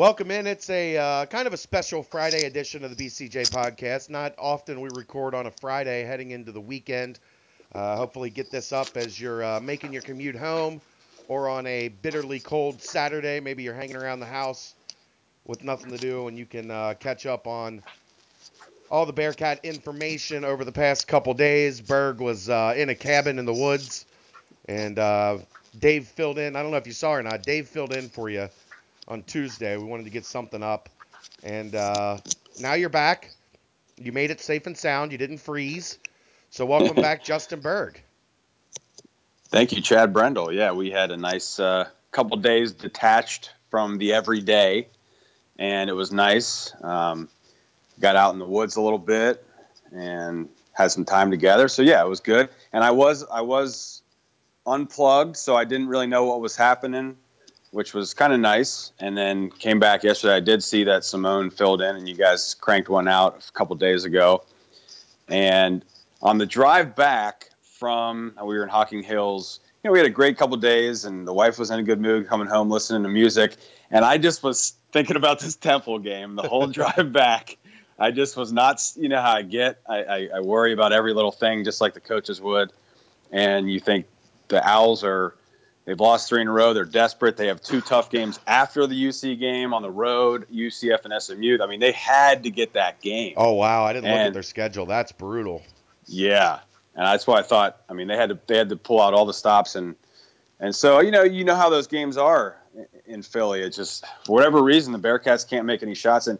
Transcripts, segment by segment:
Welcome in. It's a uh, kind of a special Friday edition of the BCJ podcast. Not often we record on a Friday heading into the weekend. Uh, hopefully, get this up as you're uh, making your commute home or on a bitterly cold Saturday. Maybe you're hanging around the house with nothing to do and you can uh, catch up on all the Bearcat information over the past couple days. Berg was uh, in a cabin in the woods and uh, Dave filled in. I don't know if you saw or not. Dave filled in for you on Tuesday. We wanted to get something up, and uh, now you're back. You made it safe and sound. You didn't freeze. So welcome back, Justin Berg. Thank you, Chad Brendel. Yeah, we had a nice uh, couple days detached from the everyday, and it was nice. Um, got out in the woods a little bit and had some time together. So yeah, it was good. And I was I was unplugged, so I didn't really know what was happening which was kind of nice. And then came back yesterday. I did see that Simone filled in, and you guys cranked one out a couple days ago. And on the drive back from, uh, we were in Hocking Hills. You know, we had a great couple days, and the wife was in a good mood coming home, listening to music. And I just was thinking about this Temple game the whole drive back. I just was not, you know how I get. I, I, I worry about every little thing, just like the coaches would. And you think the Owls are They've lost three in a row. They're desperate. They have two tough games after the UC game on the road, UCF and SMU. I mean, they had to get that game. Oh wow, I didn't and, look at their schedule. That's brutal. Yeah, and that's why I thought. I mean, they had to they had to pull out all the stops and and so you know you know how those games are in Philly. It's just for whatever reason the Bearcats can't make any shots and.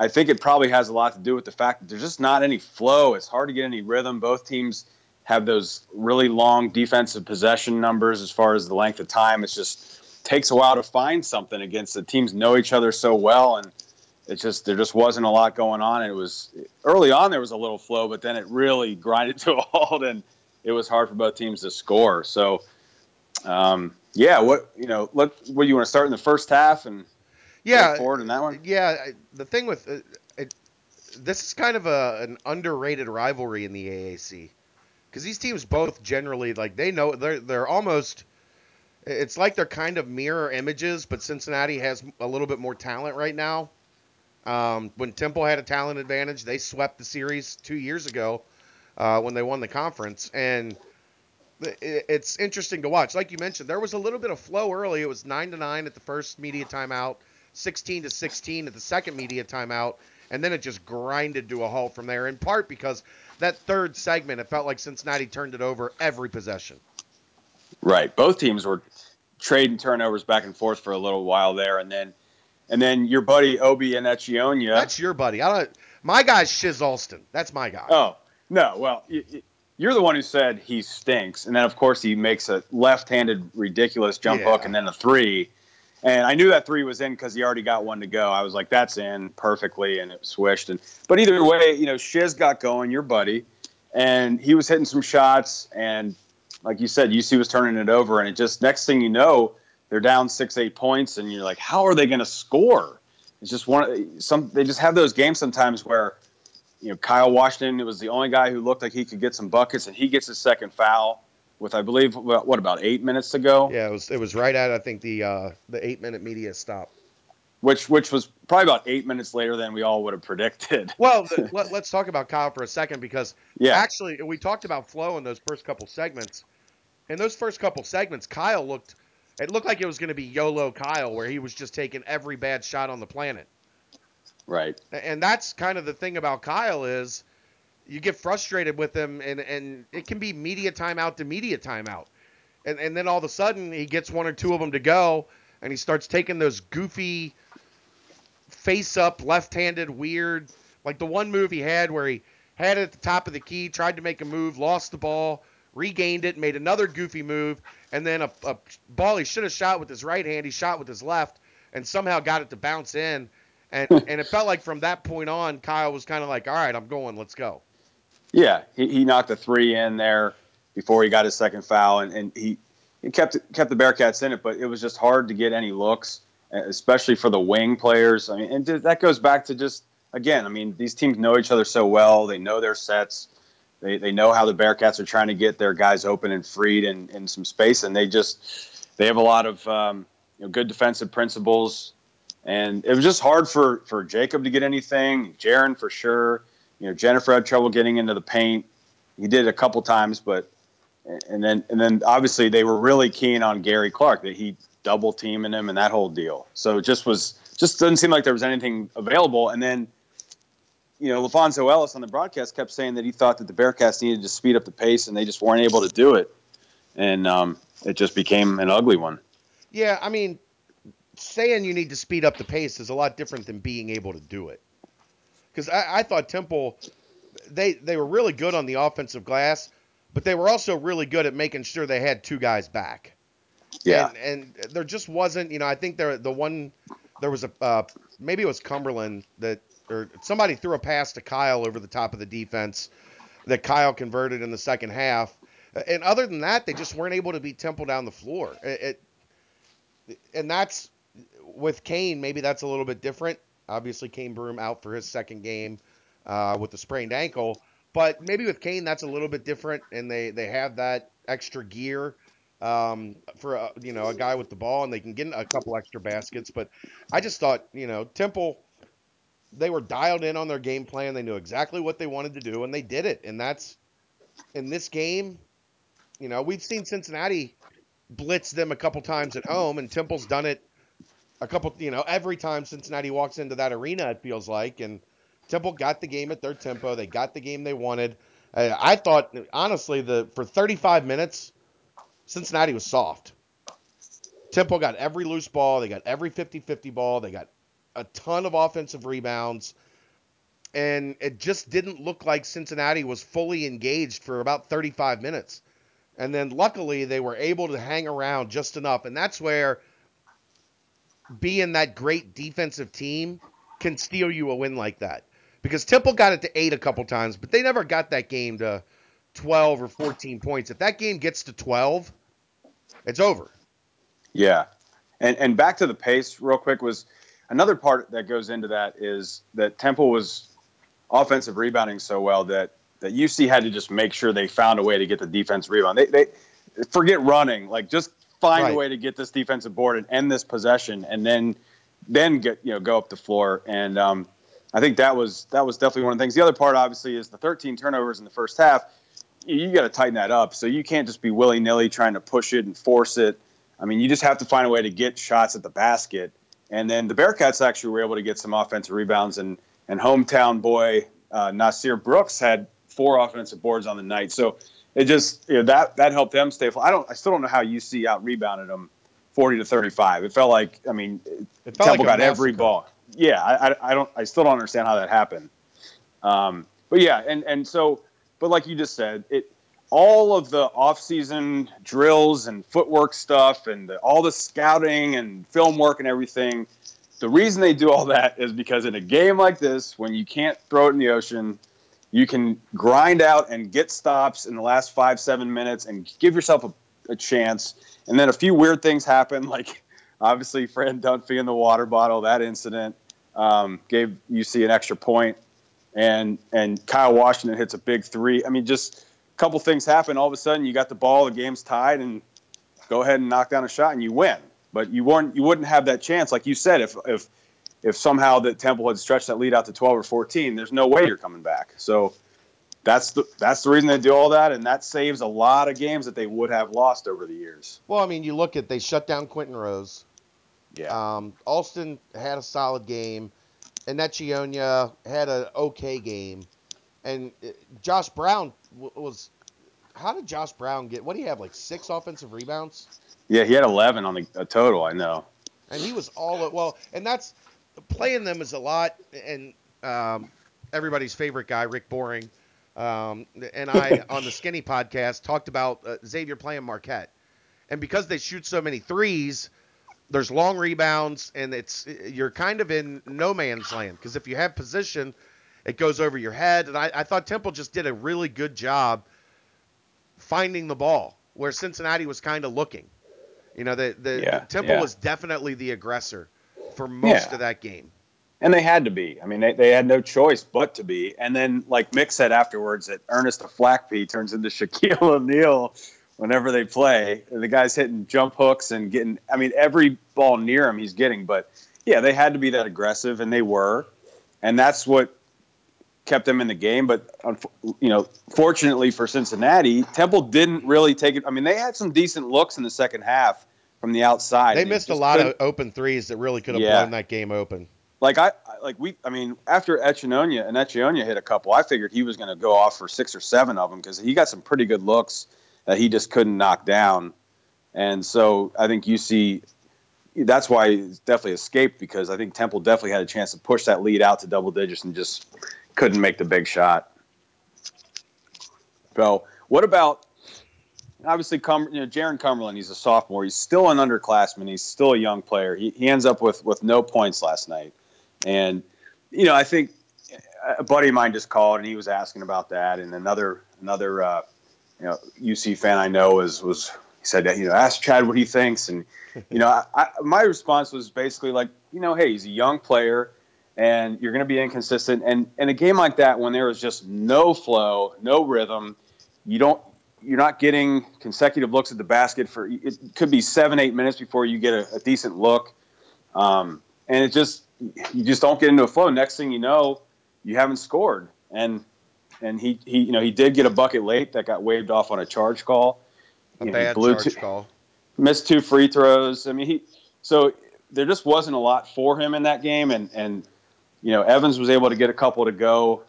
I think it probably has a lot to do with the fact that there's just not any flow. It's hard to get any rhythm. Both teams have those really long defensive possession numbers as far as the length of time. It just takes a while to find something against the teams know each other so well and it just there just wasn't a lot going on. It was early on there was a little flow, but then it really grinded to a halt and it was hard for both teams to score. So um, yeah, what you know, let what you want to start in the first half and yeah forward in that one. Yeah, the thing with uh, it, this is kind of a an underrated rivalry in the AAC because these teams both generally like they know they're they're almost it's like they're kind of mirror images, but Cincinnati has a little bit more talent right now. Um, when Temple had a talent advantage, they swept the series two years ago uh, when they won the conference, and it's interesting to watch. Like you mentioned, there was a little bit of flow early. It was nine to nine at the first media timeout, sixteen to sixteen at the second media timeout, and then it just grinded to a halt from there. In part because that third segment, it felt like Cincinnati turned it over every possession. Right. Both teams were trading turnovers back and forth for a little while there, and then and then your buddy Obi Enechionyia. That's your buddy. I don't. My guy's Shizz Alston. That's my guy. Oh no. Well, you're the one who said he stinks, and then of course he makes a left-handed ridiculous jump yeah. hook and then a three. And I knew that three was in because he already got one to go. I was like, that's in perfectly, and it swished. And but either way, you know, Shizz got going, your buddy, and he was hitting some shots. And like you said, UC was turning it over, and it just next thing you know, they're down six, eight points, and you're like, how are they going to score? It's just one. Some they just have those games sometimes where, you know, Kyle Washington was the only guy who looked like he could get some buckets, and he gets his second foul with I believe what about eight minutes to go. Yeah, it was it was right at I think the uh, the eight minute media stop. Which which was probably about eight minutes later than we all would have predicted. Well, let, us talk about Kyle for a second because yeah. actually we talked about flow in those first couple segments. In those first couple segments, Kyle looked it looked like it was going to be YOLO Kyle, where he was just taking every bad shot on the planet. Right. And that's kind of the thing about Kyle is you get frustrated with him, and and it can be media timeout to media timeout, and and then all of a sudden he gets one or two of them to go, and he starts taking those goofy face up left-handed weird like the one move he had where he had it at the top of the key, tried to make a move, lost the ball, regained it, made another goofy move, and then a, a ball he should have shot with his right hand, he shot with his left, and somehow got it to bounce in. And, and it felt like from that point on, Kyle was kind of like, all right, I'm going, let's go. Yeah, he, he knocked a three in there before he got his second foul, and, and he, he kept kept the Bearcats in it, but it was just hard to get any looks, especially for the wing players. I mean, and that goes back to just again, I mean, these teams know each other so well; they know their sets, they they know how the Bearcats are trying to get their guys open and freed and in some space, and they just they have a lot of um, you know, good defensive principles and it was just hard for for Jacob to get anything. Jarron for sure. You know, Jennifer had trouble getting into the paint. He did it a couple times, but and then and then obviously they were really keen on Gary Clark that he double teaming him and that whole deal. So it just was just doesn't seem like there was anything available. And then you know, LaPhonso Ellis on the broadcast kept saying that he thought that the Bearcats needed to speed up the pace and they just weren't able to do it. And um, it just became an ugly one. Yeah, I mean, saying you need to speed up the pace is a lot different than being able to do it. Because I, I thought Temple, they they were really good on the offensive glass, but they were also really good at making sure they had two guys back. Yeah, and, and there just wasn't, you know, I think there the one there was a uh, maybe it was Cumberland that or somebody threw a pass to Kyle over the top of the defense that Kyle converted in the second half. And other than that, they just weren't able to beat Temple down the floor. It, it, and that's with Cane. Maybe that's a little bit different. Obviously, Cane Broome out for his second game uh, with the sprained ankle. But maybe with Cane, that's a little bit different, and they they have that extra gear um, for a, you know a guy with the ball, and they can get a couple extra baskets. But I just thought you know Temple they were dialed in on their game plan. They knew exactly what they wanted to do, and they did it. And that's in this game. You know, we've seen Cincinnati blitz them a couple times at home, and Temple's done it a couple. You know, every time Cincinnati walks into that arena, it feels like, and Temple got the game at their tempo. They got the game they wanted. I thought, honestly, the for 35 minutes, Cincinnati was soft. Temple got every loose ball. They got every 50-50 ball. They got a ton of offensive rebounds. And it just didn't look like Cincinnati was fully engaged for about 35 minutes. And then luckily they were able to hang around just enough. And that's where being that great defensive team can steal you a win like that. Because Temple got it to eight a couple times, but they never got that game to 12 or 14 points. If that game gets to 12, it's over. Yeah. And and back to the pace real quick was another part that goes into that is that Temple was offensive rebounding so well that that UC had to just make sure they found a way to get the defense rebound. They, they forget running, like just find right. a way to get this defensive board and end this possession, and then then get you know go up the floor. And um, I think that was that was definitely one of the things. The other part, obviously, is the 13 turnovers in the first half. You got to tighten that up. So you can't just be willy nilly trying to push it and force it. I mean, you just have to find a way to get shots at the basket. And then the Bearcats actually were able to get some offensive rebounds, and and hometown boy uh, Nysier Brooks had four offensive boards on the night. So it just you know, that that helped them stay afloat. I don't I still don't know how UC out rebounded them forty to thirty five. It felt like I mean Temple like got every ball. Yeah, I, I, I don't I still don't understand how that happened. Um, but yeah, and and so but like you just said, it all of the off-season drills and footwork stuff and the, all the scouting and film work and everything the reason they do all that is because in a game like this when you can't throw it in the ocean you can grind out and get stops in the last five seven minutes and give yourself a, a chance and then a few weird things happen like obviously fran dunphy in the water bottle that incident um, gave uc an extra point and and kyle washington hits a big three i mean just a couple things happen. All of a sudden, you got the ball, the game's tied, and go ahead and knock down a shot, and you win. But you weren't, you wouldn't have that chance, like you said, if if if somehow the Temple had stretched that lead out to 12 or 14. There's no way you're coming back. So that's the that's the reason they do all that, and that saves a lot of games that they would have lost over the years. Well, I mean, you look at they shut down Quinton Rose. Yeah. Um, Alston had a solid game, and Nechionia had an okay game and uh, Josh Brown was. How did Josh Brown get? What do you have? Like six offensive rebounds? Yeah, he had eleven on the total. I know. And he was all well, and that's playing them is a lot. And um, everybody's favorite guy, Rick Boring, um, and I on the Skinny podcast talked about uh, Xavier playing Marquette, and because they shoot so many threes, there's long rebounds, and it's you're kind of in no man's land because if you have position it goes over your head. And I, I thought Temple just did a really good job finding the ball where Cincinnati was kind of looking. You know, the, the, yeah, the Temple yeah. was definitely the aggressor for most yeah. of that game. And they had to be. I mean, they, they had no choice but to be. And then, like Mick said afterwards, that Ernest Aflakpui turns into Shaquille O'Neal whenever they play. The guy's hitting jump hooks and getting, I mean, every ball near him he's getting. But yeah, they had to be that aggressive, and they were, and that's what kept them in the game. But you know, fortunately for Cincinnati, Temple didn't really take it. I mean, they had some decent looks in the second half from the outside. They missed a lot of open threes that really could have yeah. blown that game open. Like I like we I mean after Enechionyia and Enechionyia hit a couple, I figured he was going to go off for six or seven of them because he got some pretty good looks that he just couldn't knock down. And so I think you see that's why he's definitely escaped because I think Temple definitely had a chance to push that lead out to double digits and just couldn't make the big shot. So, what about obviously, Cum, you know, Jarron Cumberland? He's a sophomore. He's still an underclassman. He's still a young player. He, he ends up with with no points last night, and you know, I think a buddy of mine just called and he was asking about that, and another another uh, you know UC fan I know was was he said that you know ask Chad what he thinks, and you know, I, I, my response was basically like, you know, hey, he's a young player and you're going to be inconsistent. And in a game like that, when there is just no flow, no rhythm, you don't, you're not getting consecutive looks at the basket for it could be seven, eight minutes before you get a, a decent look, um, and it just you just don't get into a flow. Next thing you know, you haven't scored, and and he he you know he did get a bucket late that got waved off on a charge call. A you know, bad charge two, call. Missed two free throws. I mean he so there just wasn't a lot for him in that game, and and you know, Evans was able to get a couple to go,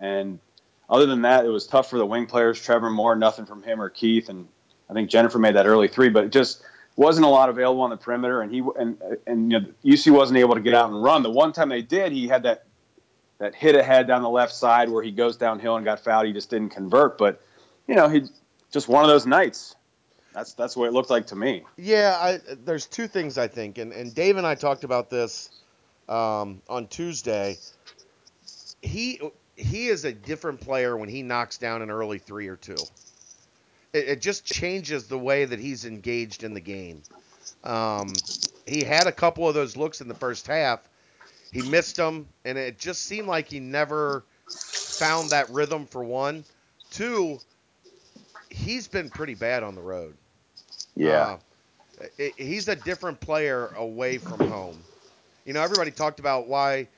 and other than that, it was tough for the wing players. Trevor Moore, nothing from him or Keith, and I think Jennifer made that early three, but it just wasn't a lot available on the perimeter, and he and and you know, UC wasn't able to get out and run. The one time they did, he had that that hit ahead down the left side where he goes downhill and got fouled. He just didn't convert, but you know, he just one of those nights. That's that's what it looked like to me. Yeah, I, there's two things I think, and and Dave and I talked about this um, on Tuesday. He he is a different player when he knocks down an early three or two. It, it just changes the way that he's engaged in the game. Um, he had a couple of those looks in the first half. He missed them, and it just seemed like he never found that rhythm for one. Two, he's been pretty bad on the road. Yeah. Uh, it, he's a different player away from home. You know, everybody talked about why,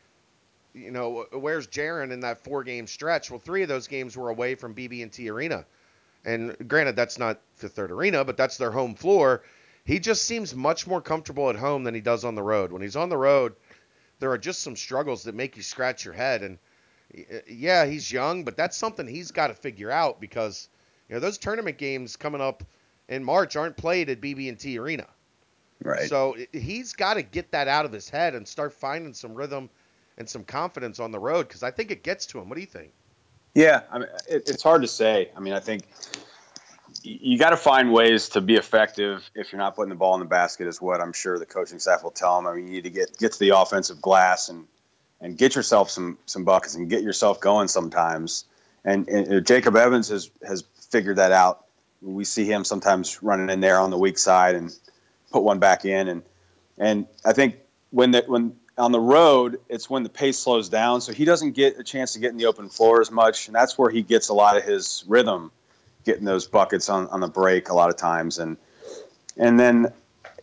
you know, where's Jarron in that four game stretch? Well, three of those games were away from BB&T Arena. And granted, that's not Fifth Third Arena, but that's their home floor. He just seems much more comfortable at home than he does on the road. When he's on the road, there are just some struggles that make you scratch your head. And yeah, he's young, but that's something he's got to figure out because you know those tournament games coming up in March aren't played at BB&T Arena. Right. So he's got to get that out of his head and start finding some rhythm and some confidence on the road because I think it gets to him. What do you think? Yeah, I mean, it, it's hard to say. I mean, I think you got to find ways to be effective if you're not putting the ball in the basket. Is what I'm sure the coaching staff will tell him. I mean, you need to get get to the offensive glass and and get yourself some some buckets and get yourself going sometimes. And, and Jacob Evans has has figured that out. We see him sometimes running in there on the weak side and put one back in, and and I think when that when on the road, it's when the pace slows down, so he doesn't get a chance to get in the open floor as much, and that's where he gets a lot of his rhythm, getting those buckets on, on the break a lot of times, and and then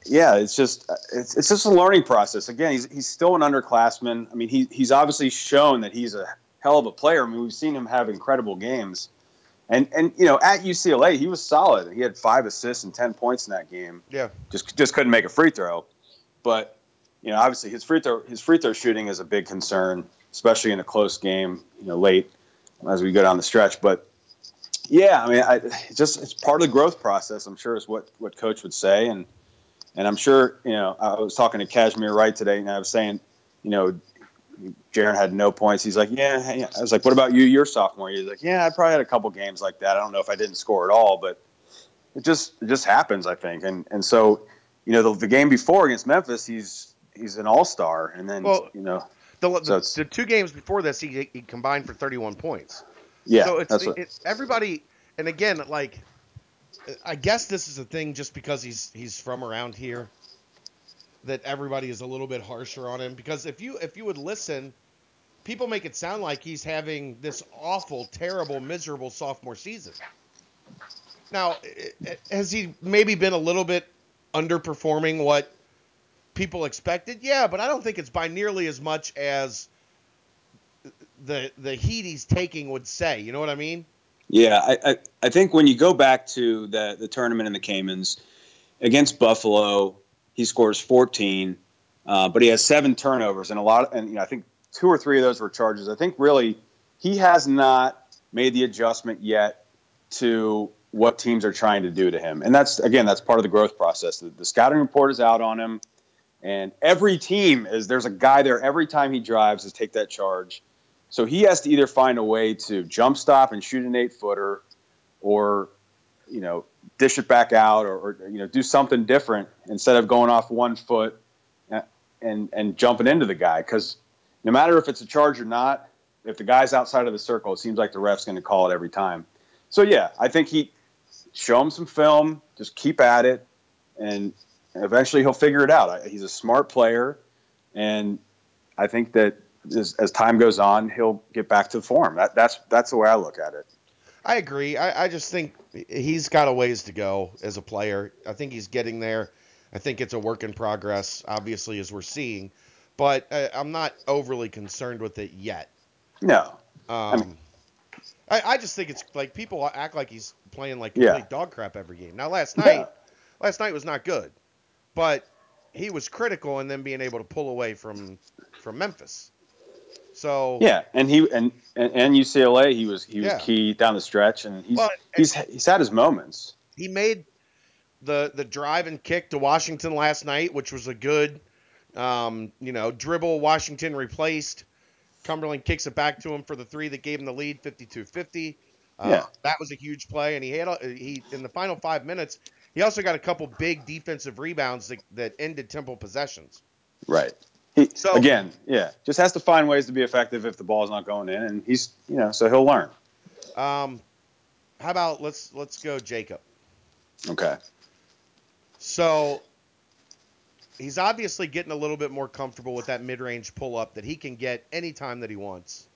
yeah, it's just it's, it's just a learning process. Again, he's he's still an underclassman. I mean, he he's obviously shown that he's a hell of a player. I mean, we've seen him have incredible games, and and you know, at UCLA, he was solid. He had five assists and ten points in that game. Yeah, just just couldn't make a free throw. But you know, obviously his free throw his free throw shooting is a big concern, especially in a close game. You know, late as we go down the stretch. But yeah, I mean, I, it's just it's part of the growth process. I'm sure is what what coach would say, and and I'm sure you know. I was talking to Cashmere Wright today, and I was saying, you know, Jarron had no points. He's like, yeah, I was like, what about you? Your sophomore? He's like, yeah, I probably had a couple games like that. I don't know if I didn't score at all, but it just it just happens, I think. And and so, you know, the, the game before against Memphis, he's he's an all star, and then well, you know, the, the, so the, two games before this, he, he combined for 31 points. Yeah, so it's, what, it's everybody, and again, like, I guess this is a thing just because he's he's from around here that everybody is a little bit harsher on him because if you if you would listen, people make it sound like he's having this awful, terrible, miserable sophomore season. Now, has he maybe been a little bit underperforming what people expected? Yeah, but I don't think it's by nearly as much as the the heat he's taking would say. You know what I mean? Yeah, I, I, I think when you go back to the the tournament in the Caymans against Buffalo, he scores 14, uh, but he has seven turnovers and a lot. Of, and you know, I think two or three of those were charges. I think really he has not made the adjustment yet to what teams are trying to do to him. And that's again, that's part of the growth process. The, the, scouting report is out on him, and every team is there's a guy there every time he drives to take that charge. So he has to either find a way to jump stop and shoot an eight footer, or you know dish it back out, or, or you know do something different instead of going off one foot and and, and jumping into the guy because no matter if it's a charge or not, if the guy's outside of the circle, it seems like the ref's going to call it every time. So yeah, I think he show him some film, just keep at it, and eventually he'll figure it out. He's a smart player, and I think that as, as time goes on, he'll get back to form. That, that's that's the way I look at it. I agree. I, I just think he's got a ways to go as a player. I think he's getting there. I think it's a work in progress, obviously, as we're seeing, but uh, I'm not overly concerned with it yet. No. Um, I, mean, I, I, just think it's like people act like he's playing like complete yeah. dog crap every game. Now last night, yeah. last night was not good, but he was critical in them being able to pull away from from Memphis. So yeah, and he and and, UCLA he was he was yeah. key down the stretch, and he's well, he's he's had his moments. He made the the drive and kick to Washington last night, which was a good, um, you know, dribble. Washington replaced. Cumberland kicks it back to him for the three that gave him the lead, 52-50. Uh, yeah. That was a huge play, and he had a, he in the final five minutes. He also got a couple big defensive rebounds that, that ended Temple possessions. Right. He, so again, yeah, just has to find ways to be effective if the ball's not going in, and he's you know so he'll learn. Um, how about let's let's go Jacob. Okay. So he's obviously getting a little bit more comfortable with that mid-range pull-up that he can get anytime that he wants.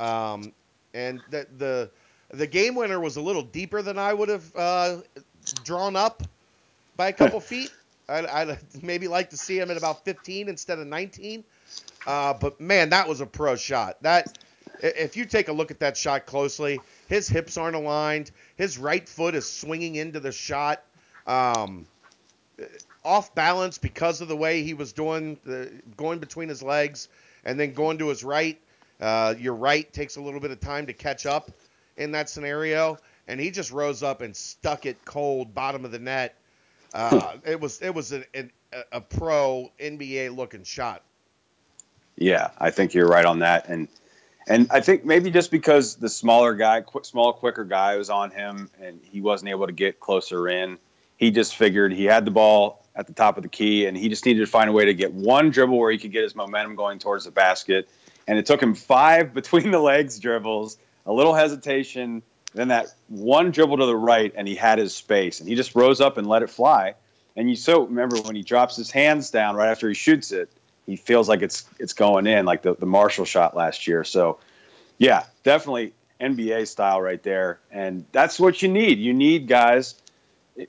Um, and the the the game winner was a little deeper than I would have uh, drawn up by a couple feet. I'd, I'd, maybe like to see him at about 15 instead of 19. Uh, but man, that was a pro shot. That if you take a look at that shot closely, his hips aren't aligned. His right foot is swinging into the shot. Um, off balance because of the way he was doing the going between his legs and then going to his right. Uh, your right takes a little bit of time to catch up in that scenario, and he just rose up and stuck it cold bottom of the net. Uh, it was it was a, a, a pro NBA looking shot. Yeah, I think you're right on that, and and I think maybe just because the smaller guy, quick, small, quicker guy was on him, and he wasn't able to get closer in. He just figured he had the ball at the top of the key, and he just needed to find a way to get one dribble where he could get his momentum going towards the basket. And it took him five between the legs dribbles, a little hesitation, then that one dribble to the right, and he had his space, and he just rose up and let it fly. And you so remember when he drops his hands down right after he shoots it, he feels like it's it's going in, like the the Marshall shot last year. So, yeah, definitely NBA style right there, and that's what you need. You need guys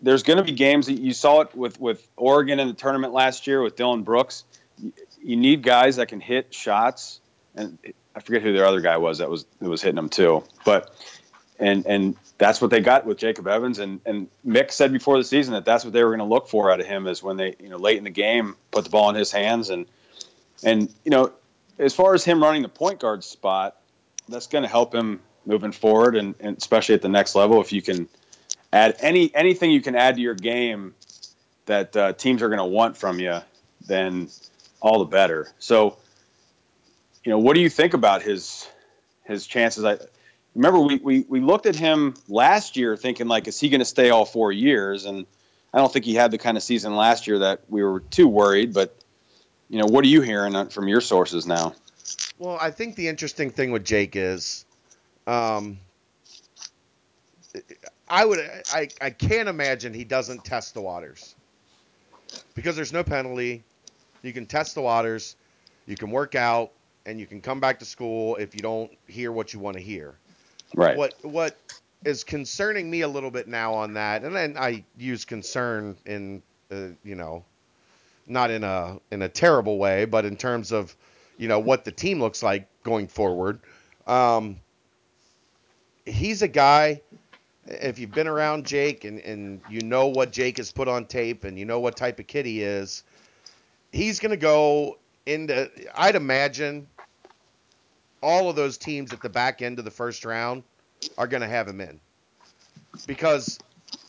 there's going to be games that you saw it with with Oregon in the tournament last year with Dillon Brooks. You need guys that can hit shots, and I forget who their other guy was that was that was hitting them too. But and and that's what they got with Jacob Evans. And and Mick said before the season that that's what they were going to look for out of him is when they you know late in the game put the ball in his hands and and you know as far as him running the point guard spot, that's going to help him moving forward and, and especially at the next level if you can add any anything you can add to your game that uh, teams are going to want from you, then all the better. So, you know, what do you think about his his chances? I remember we we, we looked at him last year thinking like, is he going to stay all four years? And I don't think he had the kind of season last year that we were too worried. But you know, what are you hearing from your sources now? Well, I think the interesting thing with Jake is, um, I would I, I can't imagine he doesn't test the waters. Because there's no penalty. You can test the waters, you can work out, and you can come back to school if you don't hear what you want to hear. Right. What what is concerning me a little bit now on that, and then I use concern in uh, you know not in a in a terrible way, but in terms of you know what the team looks like going forward. Um, he's a guy. If you've been around Jake and, and you know what Jake has put on tape and you know what type of kid he is, he's going to go into. I'd imagine all of those teams at the back end of the first round are going to have him in because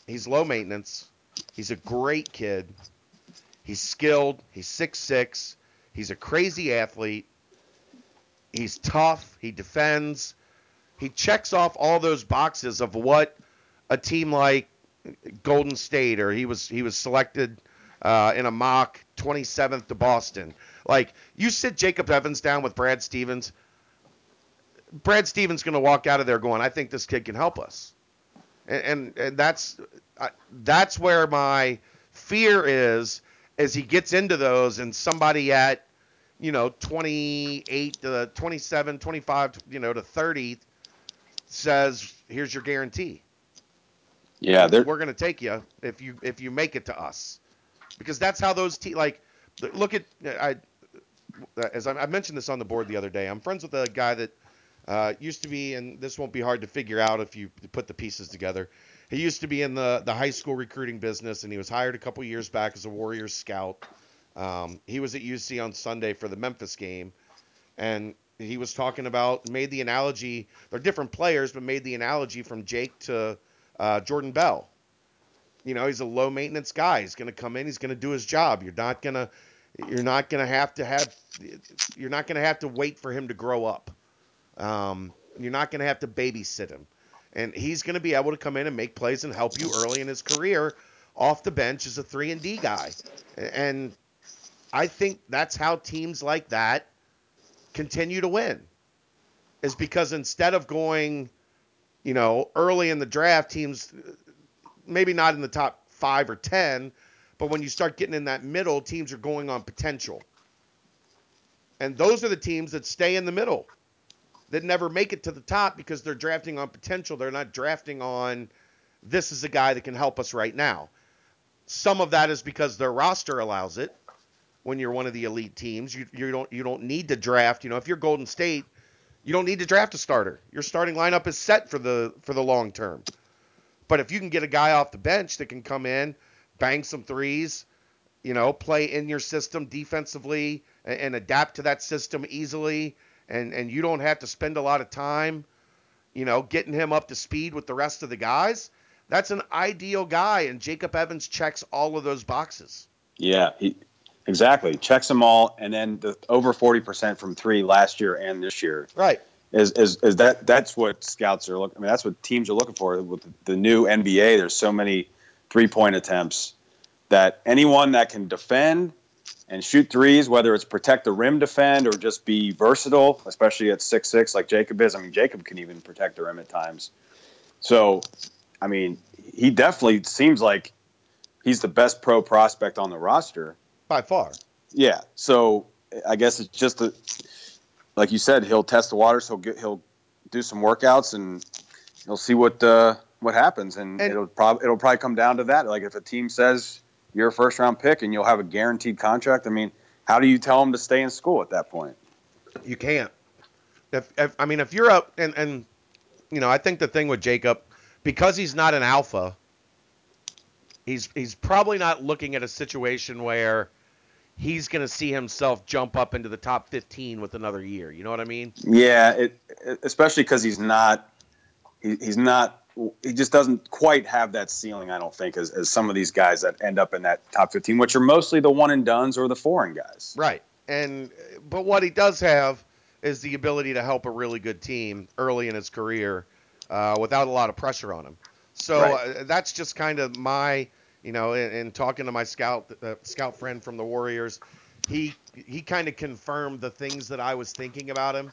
he's low maintenance. He's a great kid. He's skilled. He's six six. He's a crazy athlete. He's tough. He defends. He checks off all those boxes of what a team like Golden State or he was he was selected uh, in a mock 27th to Boston. Like you sit Jacob Evans down with Brad Stevens. Brad Stevens going to walk out of there going, I think this kid can help us, and and, and that's uh, that's where my fear is as he gets into those and somebody at you know 28 to 27 25 you know to 30 says here's your guarantee. Yeah we're going to take you if you if you make it to us. Because that's how those te- like look at i as I, I mentioned this on the board the other day. I'm friends with a guy that uh, used to be and this won't be hard to figure out if you put the pieces together he used to be in the, the high school recruiting business, and he was hired a couple years back as a Warriors scout. Um, he was at UC on Sunday for the Memphis game, and he was talking about made the analogy. They're different players, but made the analogy from Jake to uh, Jordan Bell. You know, he's a low maintenance guy. He's going to come in. He's going to do his job. You're not gonna you're not gonna have to have you're not gonna have to wait for him to grow up. Um, you're not gonna have to babysit him and he's going to be able to come in and make plays and help you early in his career off the bench as a 3 and D guy. And I think that's how teams like that continue to win. Is because instead of going, you know, early in the draft teams maybe not in the top 5 or 10, but when you start getting in that middle, teams are going on potential. And those are the teams that stay in the middle that never make it to the top because they're drafting on potential. They're not drafting on this is a guy that can help us right now. Some of that is because their roster allows it. When you're one of the elite teams, you, you don't you don't need to draft. You know, if you're Golden State, you don't need to draft a starter. Your starting lineup is set for the for the long term. But if you can get a guy off the bench that can come in, bang some threes, you know, play in your system defensively and, and adapt to that system easily, and and you don't have to spend a lot of time, you know, getting him up to speed with the rest of the guys. That's an ideal guy, and Jacob Evans checks all of those boxes. Yeah, he exactly checks them all, and then the over forty percent from three last year and this year. Right. Is, is, is that that's what scouts are looking? I mean, that's what teams are looking for with the new NBA. There's so many three point attempts that anyone that can defend and shoot threes, whether it's protect the rim defend or just be versatile, especially at six six like Jacob is. I mean, Jacob can even protect the rim at times. So, I mean, he definitely seems like he's the best pro prospect on the roster by far. Yeah. So I guess it's just a, like you said, he'll test the waters. He'll get he'll do some workouts and he'll see what uh, what happens, and, and it'll probably it'll probably come down to that. Like if a team says you're a first round pick and you'll have a guaranteed contract. I mean, how do you tell them to stay in school at that point? You can't. If, if I mean, if you're up and and you know, I think the thing with Jacob, because he's not an alpha, he's he's probably not looking at a situation where he's going to see himself jump up into the top 15 with another year. You know what I mean? Yeah, it, especially because he's not he, he's not he just doesn't quite have that ceiling, I don't think, as, as some of these guys that end up in that top 15, which are mostly the one and duns or the foreign guys. Right. And but what he does have is the ability to help a really good team early in his career uh, without a lot of pressure on him. So right. uh, that's just kind of my, you know, in, in talking to my scout uh, scout friend from the Warriors, he he kind of confirmed the things that I was thinking about him.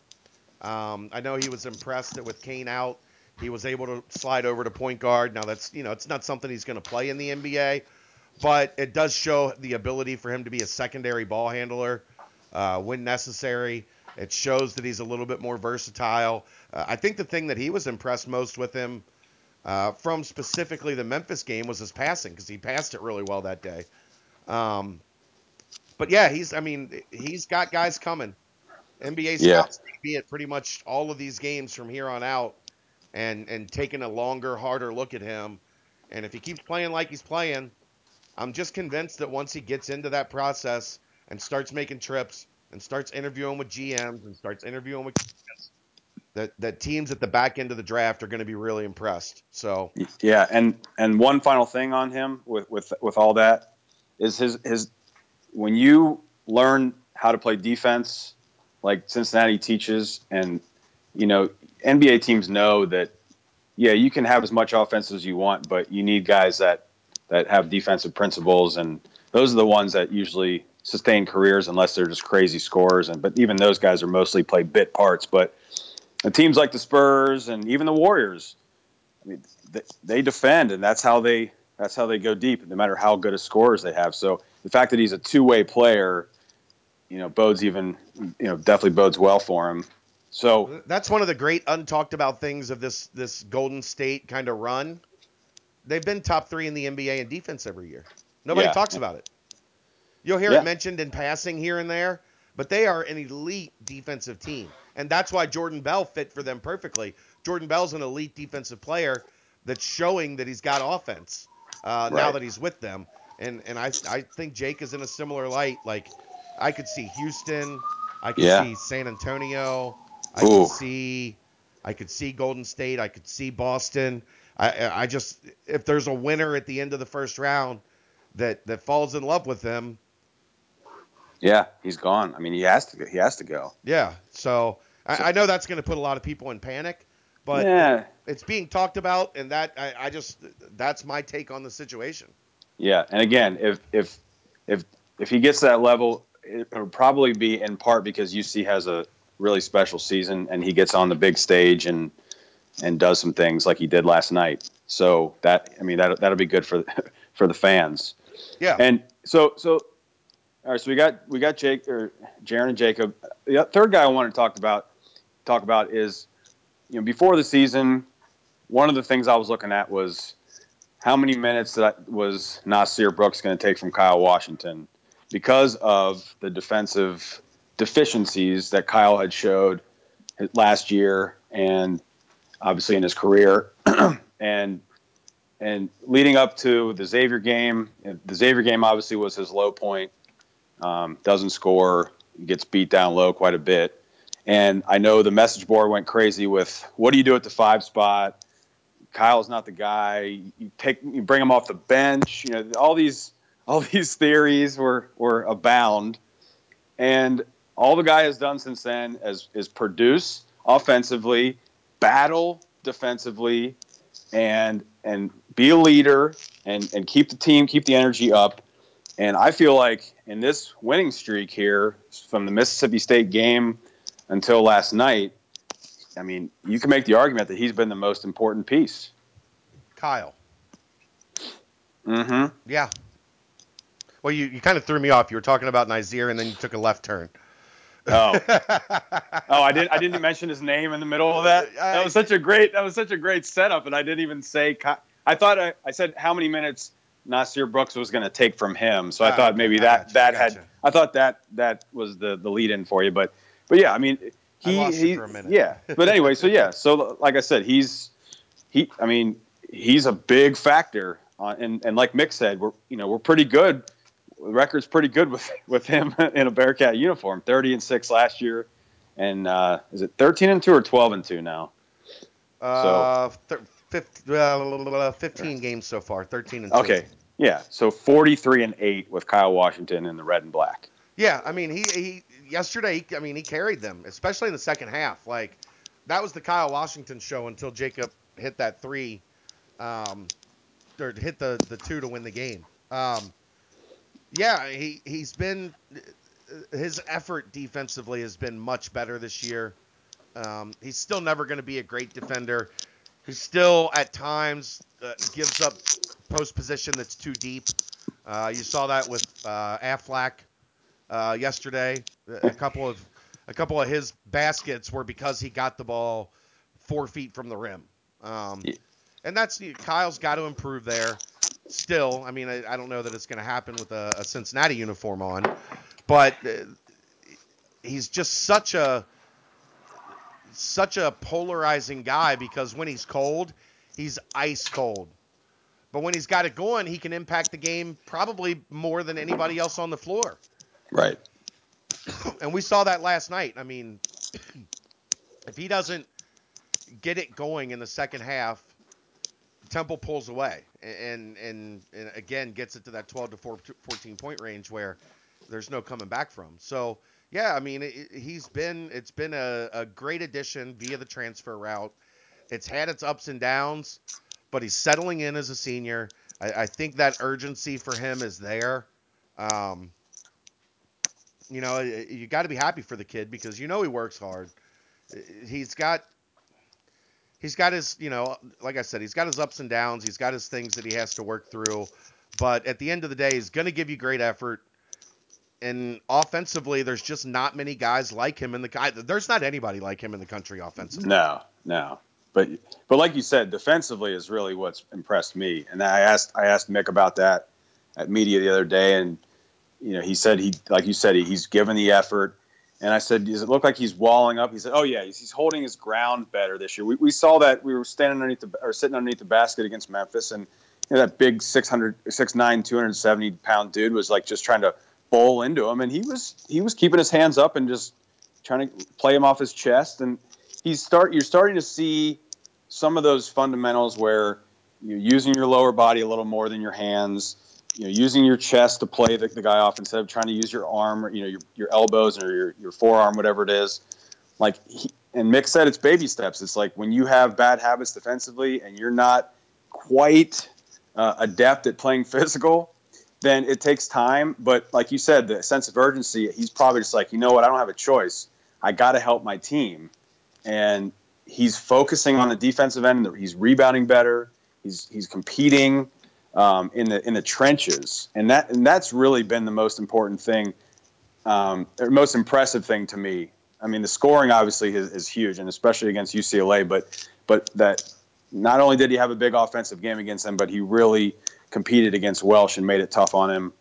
Um, I know he was impressed that with Cane out he was able to slide over to point guard. Now that's you know it's not something he's going to play in the NBA, but it does show the ability for him to be a secondary ball handler uh, when necessary. It shows that he's a little bit more versatile. Uh, I think the thing that he was impressed most with him uh, from specifically the Memphis game was his passing because he passed it really well that day. Um, but yeah, he's. I mean, he's got guys coming. NBA Yeah. scouts be at pretty much all of these games from here on out, and and taking a longer, harder look at him. And if he keeps playing like he's playing, I'm just convinced that once he gets into that process and starts making trips and starts interviewing with GMs and starts interviewing with that that teams at the back end of the draft are going to be really impressed. So Yeah, and and one final thing on him with with with all that is his his when you learn how to play defense like Cincinnati teaches and you know NBA teams know that yeah, you can have as much offense as you want, but you need guys that that have defensive principles and those are the ones that usually sustain careers unless they're just crazy scorers and but even those guys are mostly play bit parts, but teams like the Spurs and even the Warriors I mean, they, they defend, and that's how they that's how they go deep, no matter how good a scorers they have. So the fact that he's a two way player, you know, bodes even you know definitely bodes well for him. So that's one of the great untalked about things of this this Golden State kind of run. They've been top three in the NBA in defense every year. Nobody Yeah. talks about it. You'll hear Yeah. it mentioned in passing here and there, but they are an elite defensive team, and that's why Jordan Bell fit for them perfectly. Jordan Bell's an elite defensive player that's showing that he's got offense uh, now that he's with them, and and I I think Jake is in a similar light. Like I could see Houston, I could Yeah. see San Antonio, I Ooh. could see I could see Golden State, I could see Boston. I I just if there's a winner at the end of the first round that that falls in love with them, yeah, he's gone. I mean, he has to he has to go. Yeah. So I, So- I know that's going to put a lot of people in panic, but yeah, it's being talked about, and that I, I just that's my take on the situation. yeah. And again, if if if if he gets to that level, it will probably be in part because UC has a really special season, and he gets on the big stage and and does some things like he did last night. So that I mean that that'll be good for for the fans. Yeah. And so so all right, so we got we got Jake or Jaron and Jacob. The third guy I want to talk about talk about is you know before the season, one of the things I was looking at was how many minutes that was Nysier Brooks going to take from Kyle Washington because of the defensive deficiencies that Kyle had showed last year and obviously in his career and and leading up to the Xavier game, the Xavier game obviously was his low point. Um, doesn't score, gets beat down low quite a bit. And I know the message board went crazy with what do you do at the five spot? Kyle's not the guy. You take, you bring him off the bench. You know, all these, all these theories were were abound. And all the guy has done since then is is produce offensively, battle defensively, and and be a leader and and keep the team, keep the energy up. And I feel like in this winning streak here from the Mississippi State game until last night, I mean, you can make the argument that he's been the most important piece. Kyle. Mm-hmm. Yeah. Well, you, you kind of threw me off. You were talking about Nysier, and then you took a left turn. Oh, oh, I didn't. I didn't mention his name in the middle of that. That was such a great. That was such a great setup, and I didn't even say. I thought I, I said how many minutes Nysier Brooks was going to take from him. So I Ah, thought maybe that gotcha. that had. I thought that that was the the lead in for you, but but yeah, I mean he I he for a minute. yeah. But anyway, so yeah, so like I said, he's he. I mean he's a big factor, on, and and like Mick said, we're you know we're pretty good. The record's pretty good with with him in a Bearcat uniform. Thirty and six last year, and uh, is it thirteen and two or twelve and two now? Uh, thir- fif- uh, 15 games so far, 13 and 2. Okay, yeah. So forty three and eight with Kyle Washington in the red and black. Yeah, I mean, he, he yesterday, I mean, he carried them, especially in the second half. Like, that was the Kyle Washington show until Jacob hit that three, um, or hit the, the two to win the game. Um, yeah, he, he's been, his effort defensively has been much better this year. Um, he's still never going to be a great defender. He still, at times, uh, gives up post position that's too deep. Uh, you saw that with uh, Aflac uh, yesterday. A couple of a couple of his baskets were because he got the ball four feet from the rim. Um, and that's Kyle's got to improve there. Still, I mean, I, I don't know that it's going to happen with a, a Cincinnati uniform on, but uh, he's just such a such a polarizing guy because when he's cold, he's ice cold. But when he's got it going, he can impact the game probably more than anybody else on the floor. Right. And we saw that last night. I mean, if he doesn't get it going in the second half, Temple pulls away and, and and again gets it to that 12 to 14 point range where there's no coming back from. So yeah, I mean it, he's been it's been a, a great addition via the transfer route. It's had its ups and downs, but he's settling in as a senior. I, I think that urgency for him is there. Um, you know, you got to be happy for the kid because you know he works hard. He's got he's got his, you know, like I said, he's got his ups and downs. He's got his things that he has to work through. But at the end of the day, he's going to give you great effort. And offensively, there's just not many guys like him in the guy. There's not anybody like him in the country offensively. No, no. But but like you said, defensively is really what's impressed me. And I asked I asked Mick about that at media the other day, and you know he said he like you said he, he's given the effort. And I said, "Does it look like he's walling up?" He said, "Oh yeah, he's, holding his ground better this year." We, we saw that we were standing underneath the or sitting underneath the basket against Memphis, and you know, that big 600, 6'9", 270 pound dude was like just trying to bowl into him, and he was he was keeping his hands up and just trying to play him off his chest. And he's start you're starting to see some of those fundamentals where you're using your lower body a little more than your hands you know, using your chest to play the, the guy off instead of trying to use your arm or, you know, your, your elbows or your, your forearm, whatever it is. Like, he, and Mick said, it's baby steps. It's like when you have bad habits defensively and you're not quite uh, adept at playing physical, then it takes time. But like you said, the sense of urgency, he's probably just like, you know what, I don't have a choice. I got to help my team. And he's focusing on the defensive end. He's rebounding better. He's, he's competing um, in the in the trenches, and that and that's really been the most important thing, um, most impressive thing to me. I mean, the scoring obviously is, is huge, and especially against UCLA. But but that not only did he have a big offensive game against them, but he really competed against Welsh and made it tough on him.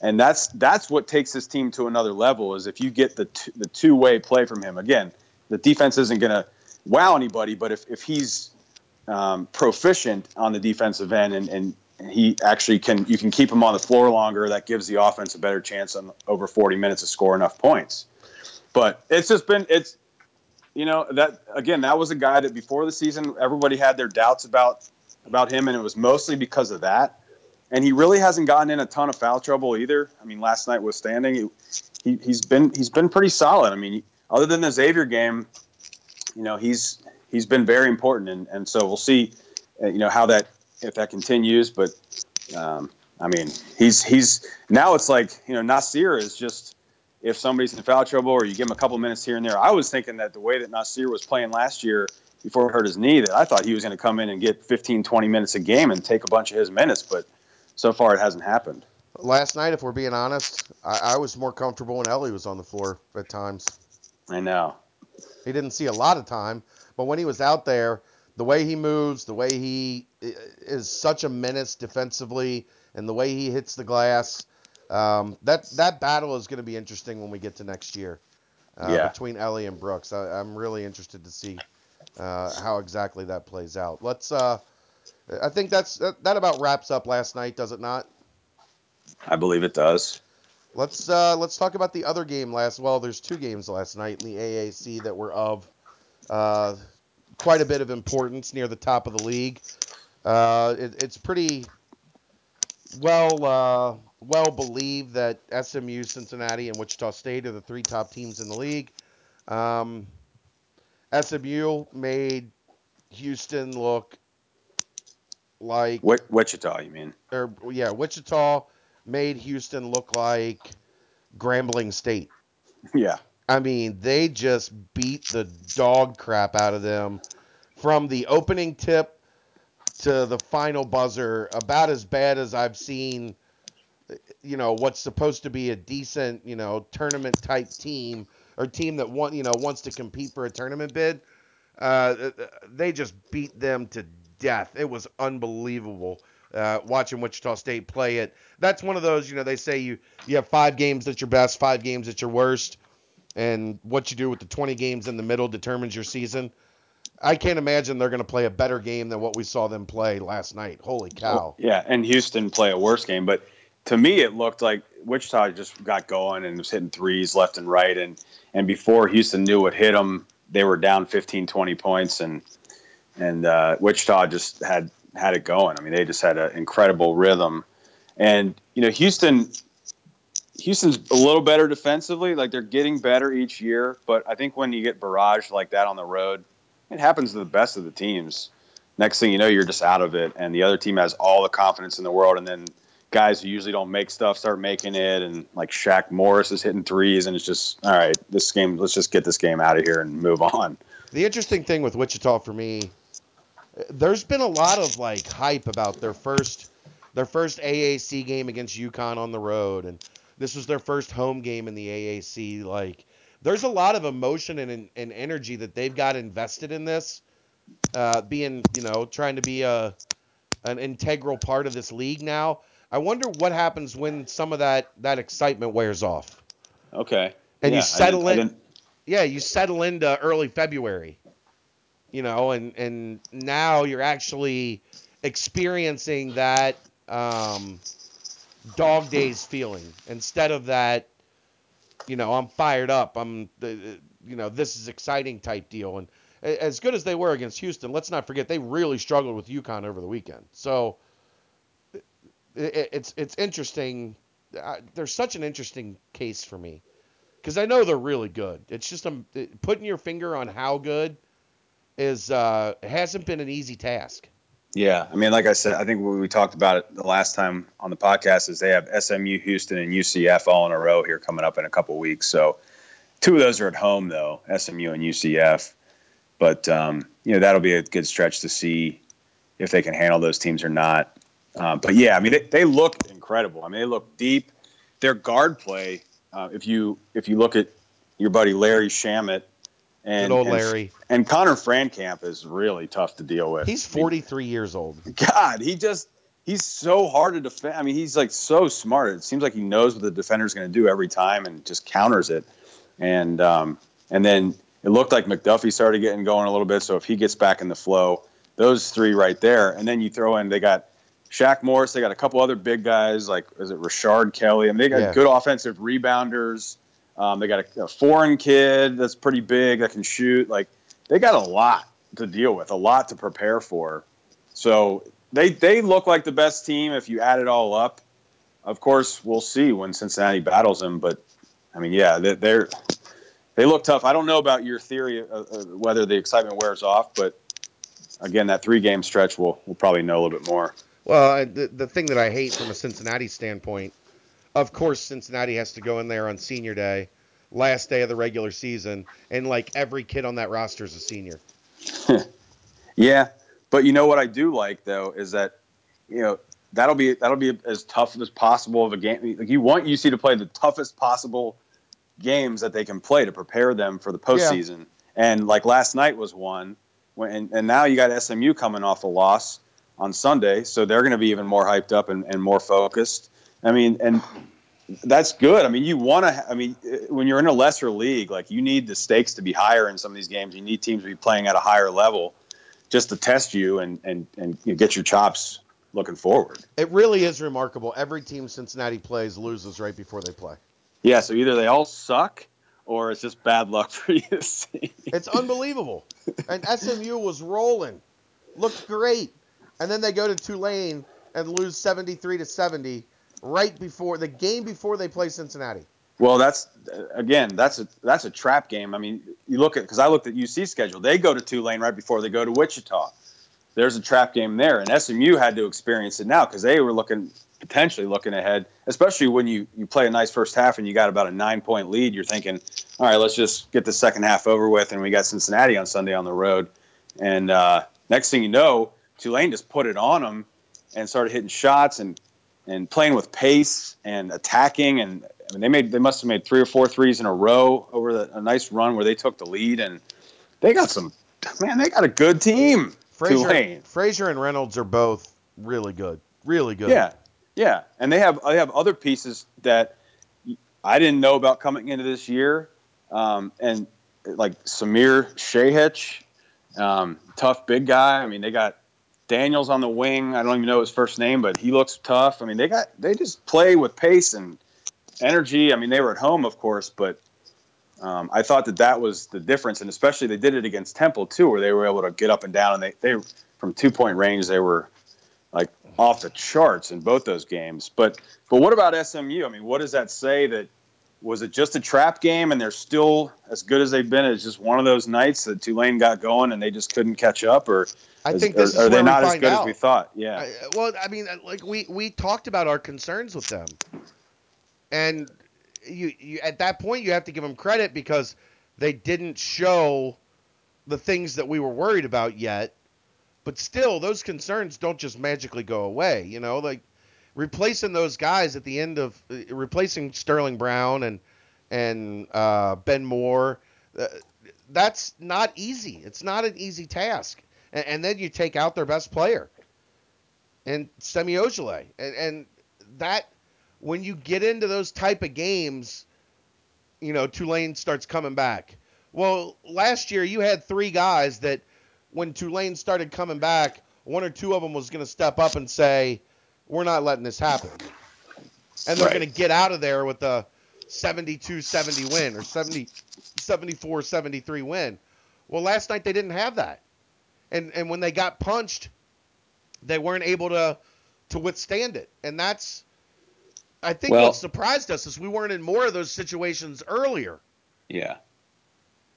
And that's that's what takes this team to another level. Is if you get the t- the two way play from him. Again, the defense isn't going to wow anybody, but if if he's um, proficient on the defensive end and, and he actually can you can keep him on the floor longer. That gives the offense a better chance on over 40 minutes to score enough points. But it's just been it's you know that again that was a guy that before the season everybody had their doubts about about him and it was mostly because of that. And he really hasn't gotten in a ton of foul trouble either. I mean, last night was standing. He, he he's been he's been pretty solid. I mean, other than the Xavier game, you know, he's he's been very important and and so we'll see uh, you know how that if that continues. But um, I mean, he's he's now it's like you know Nysier is just if somebody's in foul trouble or you give him a couple minutes here and there. I was thinking that the way that Nysier was playing last year before he hurt his knee, that I thought he was going to come in and get 15, 20 minutes a game and take a bunch of his minutes, but so far it hasn't happened. Last night, if we're being honest, I, I was more comfortable when Ellie was on the floor at times. I know. He didn't see a lot of time, but when he was out there, the way he moves, the way he is such a menace defensively, and the way he hits the glass. Um, that that battle is going to be interesting when we get to next year uh, yeah. between Ellie and Brooks. I, am really interested to see uh, how exactly that plays out. Let's. Uh, I think that's that, that, about wraps up last night, does it not? I believe it does. Let's uh, let's talk about the other game last. Well, there's two games last night in the AAC that were of uh, quite a bit of importance near the top of the league. Uh, it, it's pretty well uh, well believed that SMU, Cincinnati, and Wichita State are the three top teams in the league. Um, SMU made Houston look like Wichita. You mean? Or yeah, Wichita made Houston look like Grambling State. Yeah. I mean, they just beat the dog crap out of them from the opening tip to the final buzzer, about as bad as I've seen. You know what's supposed to be a decent, you know, tournament type team or team that want, you know, wants to compete for a tournament bid. Uh, they just beat them to death. It was unbelievable. uh, watching Wichita State play it. That's one of those, you know, they say you you have five games at your best, five games at your worst, and what you do with the 20 games in the middle determines your season. I can't imagine they're going to play a better game than what we saw them play last night. Holy cow! Yeah, and Houston play a worse game, but to me it looked like Wichita just got going and was hitting threes left and right, and and before Houston knew what hit them, they were down 15, 20 points, and and uh, Wichita just had had it going. I mean, they just had an incredible rhythm, and you know Houston. Houston's a little better defensively, like they're getting better each year. But I think when you get barraged like that on the road, it happens to the best of the teams. Next thing you know, you're just out of it, and the other team has all the confidence in the world, and then guys who usually don't make stuff start making it, and like Shaq Morris is hitting threes, and it's just all right. This game, let's just get this game out of here and move on. The interesting thing with Wichita for me, there's been a lot of like hype about their first their first AAC game against UConn on the road, and this was their first home game in the AAC. Like, there's a lot of emotion and, and energy that they've got invested in this, uh, being you know trying to be a an integral part of this league now. I wonder what happens when some of that that excitement wears off. Okay. And Yeah, you settle I didn't- I in. Yeah, you settle into early February. You know, and and now you're actually experiencing that um, dog days feeling instead of that. You know, I'm fired up. I'm you know this is exciting type deal. And as good as they were against Houston, let's not forget they really struggled with UConn over the weekend. So it, it, it's it's interesting. Uh, there's such an interesting case for me because I know they're really good. It's just um, putting your finger on how good is uh, hasn't been an easy task. Yeah, I mean, like I said, I think we talked about it the last time on the podcast is they have SMU, Houston, and UCF all in a row here coming up in a couple weeks. So two of those are at home though, SMU and UCF. But um, you know that'll be a good stretch to see if they can handle those teams or not. Um, but yeah, I mean they, they look incredible. I mean they look deep. Their guard play, uh, if you if you look at your buddy Larry Shamet and Good old Larry. and Conner Frankamp is really tough to deal with. He's I mean, 43 years old. God, he just he's so hard to defend. I mean, he's like so smart. It seems like he knows what the defender's going to do every time and just counters it. And um, and then it looked like McDuffie started getting going a little bit. So if he gets back in the flow, those three right there, and then you throw in they got Shaq Morris. They got a couple other big guys like is it Rashard Kelly? I mean, they got Yeah. good offensive rebounders. Um, they got a, a foreign kid that's pretty big that can shoot. Like they got a lot to deal with, a lot to prepare for. So they they look like the best team if you add it all up. Of course, we'll see when Cincinnati battles them, but I mean, yeah, they, they're they look tough. I don't know about your theory whether the excitement wears off, but again, that three game stretch, we'll we'll probably know a little bit more. Well, the the thing that I hate from a Cincinnati standpoint, of course, Cincinnati has to go in there on Senior Day, last day of the regular season, and like every kid on that roster is a senior. Yeah, but you know what I do like though is that you know that'll be that'll be as tough as possible of a game. Like you want UC to play the toughest possible games that they can play to prepare them for the postseason. And like last night was one, when, and, and now you got SMU coming off a loss on Sunday, so they're going to be even more hyped up and, and more focused. I mean, and that's good. I mean, you want to. I mean, uh, when you're in a lesser league, like you need the stakes to be higher in some of these games. You need teams to be playing at a higher level, just to test you and and and you get your chops looking forward. It really is remarkable. Every team Cincinnati plays loses right before they play. Yeah. So either they all suck, or it's just bad luck for you. It's unbelievable. and SMU was rolling, looked great, and then they go to Tulane and lose 73 to 70 right before the game before they play Cincinnati. Well, that's again, that's a that's a trap game. I mean, you look at because I looked at UC schedule. They go to Tulane right before they go to Wichita. There's a trap game there, and SMU had to experience it now because they were looking potentially looking ahead. Especially when you you play a nice first half and you got about a nine point lead, you're thinking, all right, let's just get the second half over with, and we got Cincinnati on Sunday on the road. And uh, next thing you know, Tulane just put it on them and started hitting shots and and playing with pace and attacking and I mean they made they must have made three or four threes in a row over the, a nice run where they took the lead and they got some man they got a good team Frazier, Frazier and Reynolds are both really good. really good. Yeah, yeah, and they have they have other pieces that I didn't know about coming into this year, um, and like Samir Sehic, um, tough big guy. I mean, they got Daniels on the wing. I don't even know his first name, but he looks tough. I mean, they got they just play with pace and energy. I mean, they were at home, of course, but um, I thought that that was the difference, and especially they did it against Temple too, where they were able to get up and down, and they they from two point range they were like off the charts in both those games. But but what about SMU? I mean, what does that say that was it just a trap game and they're still as good as they've been? It's just one of those nights that Tulane got going and they just couldn't catch up, or I think is are they not as good out. as we thought? Yeah, I, well, I mean, like we we talked about our concerns with them, and you you at that point you have to give them credit because they didn't show the things that we were worried about yet. But still, those concerns don't just magically go away. You know, like replacing those guys at the end of uh, replacing Sterling Brown and and uh, Ben Moore. Uh, that's not easy. It's not an easy task. And, and then you take out their best player and Semi Ojeleye. And, and that, when you get into those type of games, you know, Tulane starts coming back. Well, last year you had three guys that when Tulane started coming back, one or two of them was going to step up and say, we're not letting this happen. And they're Right. going to get out of there with a 72-70 win or 70 74-73 win. Well, last night they didn't have that. And and when they got punched, they weren't able to to withstand it. And that's I think Well- what surprised us is we weren't in more of those situations earlier yeah.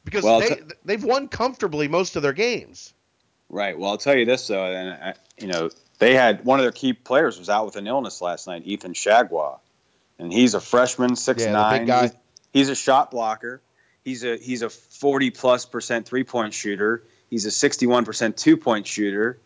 because Well, they they've won comfortably most of their games. Right. Well, I'll tell you this though, and I, you know they had one of their key players was out with an illness last night, Ethan Chargois, and he's a freshman, six yeah, nine. guy. He's, he's a shot blocker. He's a he's a forty plus percent three point shooter. He's a sixty one percent two point shooter.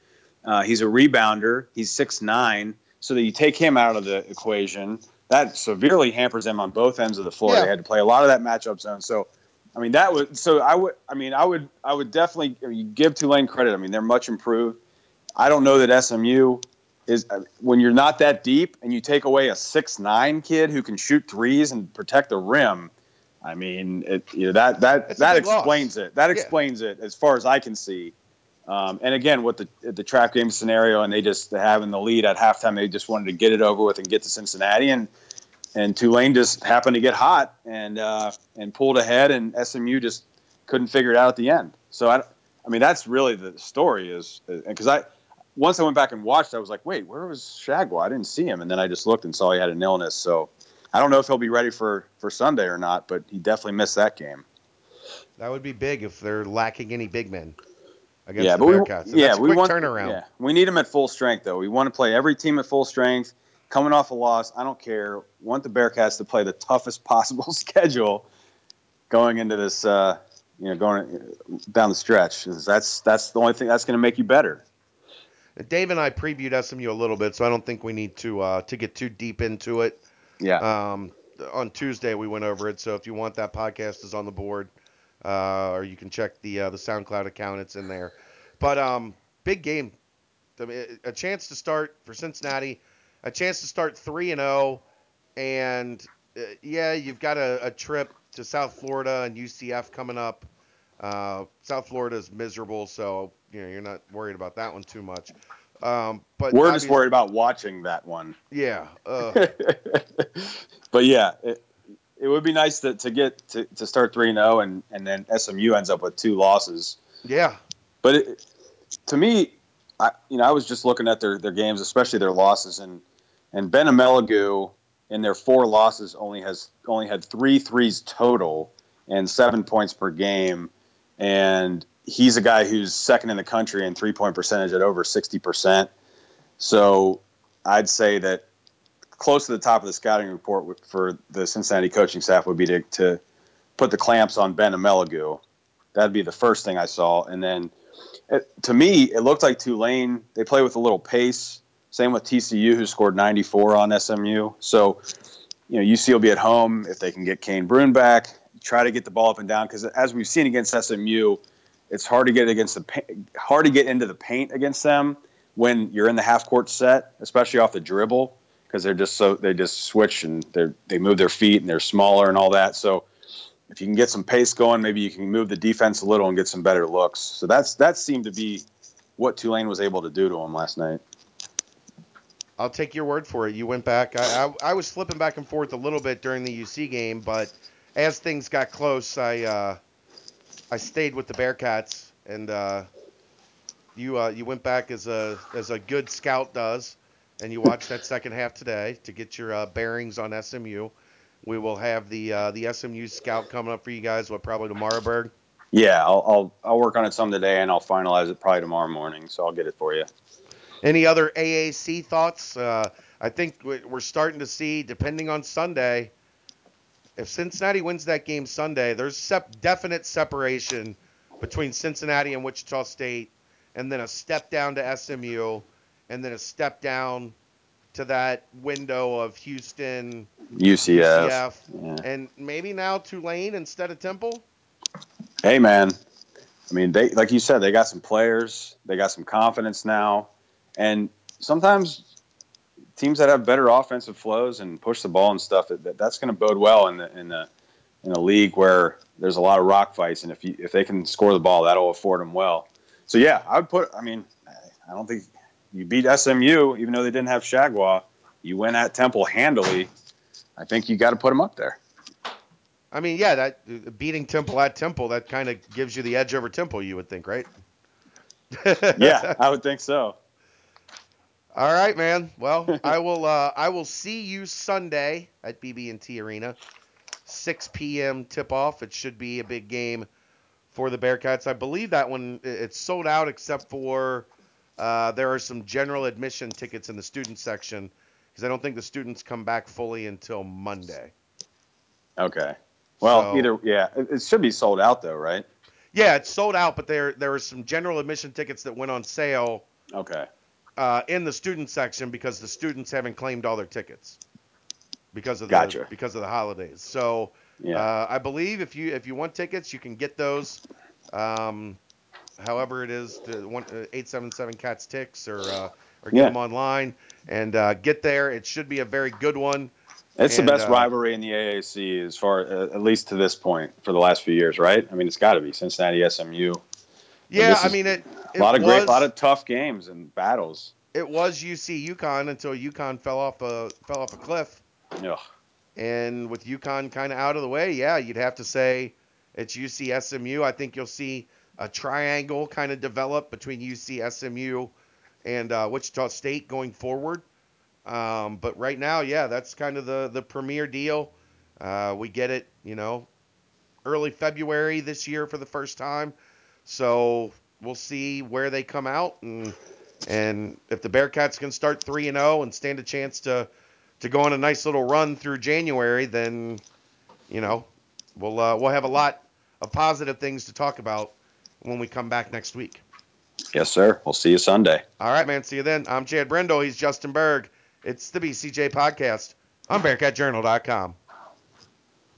Uh, he's a rebounder. He's six nine. So that you take him out of the equation, that severely hampers them on both ends of the floor. Yeah. They had to play a lot of that matchup zone. So I mean, that would. So I would. I mean, I would. I would definitely give Tulane credit. I mean, they're much improved. I don't know that SMU is uh, when you're not that deep and you take away a six nine kid who can shoot threes and protect the rim. I mean, it, you know that that that big loss. explains it. That Yeah. explains it as far as I can see. Um, and again, with the the trap game scenario, and they just having the lead at halftime, they just wanted to get it over with and get to Cincinnati, and and Tulane just happened to get hot and uh, and pulled ahead, and SMU just couldn't figure it out at the end. So I, I mean, that's really the story is because I once I went back and watched, I was like, wait, where was Chargois? I didn't see him, and then I just looked and saw he had an illness. So I don't know if he'll be ready for for Sunday or not, but he definitely missed that game. That would be big if they're lacking any big men against yeah, the but we, Bearcats. And yeah, we want turnaround. Yeah, we need him at full strength though. We want to play every team at full strength. Coming off a loss, I don't care. Want the Bearcats to play the toughest possible schedule going into this, uh, you know, going down the stretch. That's that's the only thing that's going to make you better. Dave and I previewed SMU a little bit, so I don't think we need to uh, to get too deep into it. Yeah, Um, on Tuesday we went over it, so if you want that podcast is on the board, uh, or you can check the uh, the SoundCloud account, it's in there. But um, big game, a chance to start for Cincinnati, a chance to start three and zero, and uh, yeah, you've got a, a trip to South Florida and UCF coming up. Uh, South Florida is miserable, so you know you're not worried about that one too much. Um, but we're just worried about watching that one. Yeah. Uh, but yeah, it, it would be nice to, to get to, to start three zero, and and then SMU ends up with two losses. yeah. But it, to me, I you know I was just looking at their, their games, especially their losses, and and Ben Emelogu in their four losses only has only had three threes total and seven points per game, and he's a guy who's second in the country in three point percentage at over sixty percent. So I'd say that close to the top of the scouting report for the Cincinnati coaching staff would be to, to put the clamps on Ben Emelogu. That'd be the first thing I saw, and then it, to me, it looked like Tulane. They play with a little pace. Same with TCU, who scored 94 on SMU. So, you know, UC will be at home if they can get Cane Broome back. Try to get the ball up and down because, as we've seen against SMU, it's hard to get against the hard to get into the paint against them. when you're in the half court set, especially off the dribble, because they're just so they just switch and they they move their feet and they're smaller and all that. So if you can get some pace going, maybe you can move the defense a little and get some better looks. So that's that seemed to be what Tulane was able to do to them last night. I'll take your word for it. You went back. I, I, I was flipping back and forth a little bit during the UC game, but as things got close, I uh, I stayed with the Bearcats, and uh, you uh, you went back as a as a good scout does, and you watched that second half today to get your uh, bearings on SMU. We will have the uh, the SMU scout coming up for you guys. What probably tomorrow, Berg? Yeah, I'll, I'll I'll work on it some today, and I'll finalize it probably tomorrow morning. So I'll get it for you. Any other AAC thoughts? Uh, I think we're starting to see, depending on Sunday, if Cincinnati wins that game Sunday, there's sep- definite separation between Cincinnati and Wichita State, and then a step down to SMU, and then a step down to that window of Houston, UCF, UCF yeah. and maybe now Tulane instead of Temple. Hey, man. I mean, they like you said, they got some players, they got some confidence now, and sometimes teams that have better offensive flows and push the ball and stuff, that, that's going to bode well in the in the in a league where there's a lot of rock fights, and if you, if they can score the ball, that'll afford them well. So yeah, I would put. I mean, I don't think you beat SMU, even though they didn't have Chargois You went at Temple handily. I think you got to put them up there. I mean, yeah, that beating Temple at Temple that kind of gives you the edge over Temple. You would think, right? yeah, I would think so. All right, man. Well, I will. Uh, I will see you Sunday at BB&T Arena, 6 p.m. tip off. It should be a big game for the Bearcats. I believe that one it's sold out except for uh, there are some general admission tickets in the student section because I don't think the students come back fully until Monday. Okay. Well, so, either yeah, it should be sold out though, right? Yeah, it's sold out, but there there were some general admission tickets that went on sale. Okay uh, in the student section because the students haven't claimed all their tickets because of the gotcha. because of the holidays. So yeah. uh, I believe if you if you want tickets, you can get those. Um, however, it is to one uh, eight seven seven cats ticks or uh, or get yeah. them online and uh, get there. It should be a very good one. It's and, the best uh, rivalry in the AAC as far uh, at least to this point for the last few years, right? I mean, it's got to be Cincinnati SMU. Yeah, I mean it. it a lot of was, great, a lot of tough games and battles. It was UC UConn until UConn fell off a fell off a cliff. Yeah. And with UConn kind of out of the way, yeah, you'd have to say it's UC SMU. I think you'll see a triangle kind of develop between UC SMU and uh, Wichita State going forward. Um, but right now, yeah, that's kind of the the premier deal. Uh, we get it, you know, early February this year for the first time. So we'll see where they come out, and and if the Bearcats can start three and zero oh and stand a chance to to go on a nice little run through January, then you know we'll uh, we'll have a lot of positive things to talk about when we come back next week. Yes, sir. We'll see you Sunday. All right, man. See you then. I'm Chad Brendel. He's Justin Berg. It's the BCJ podcast on BearcatJournal.com.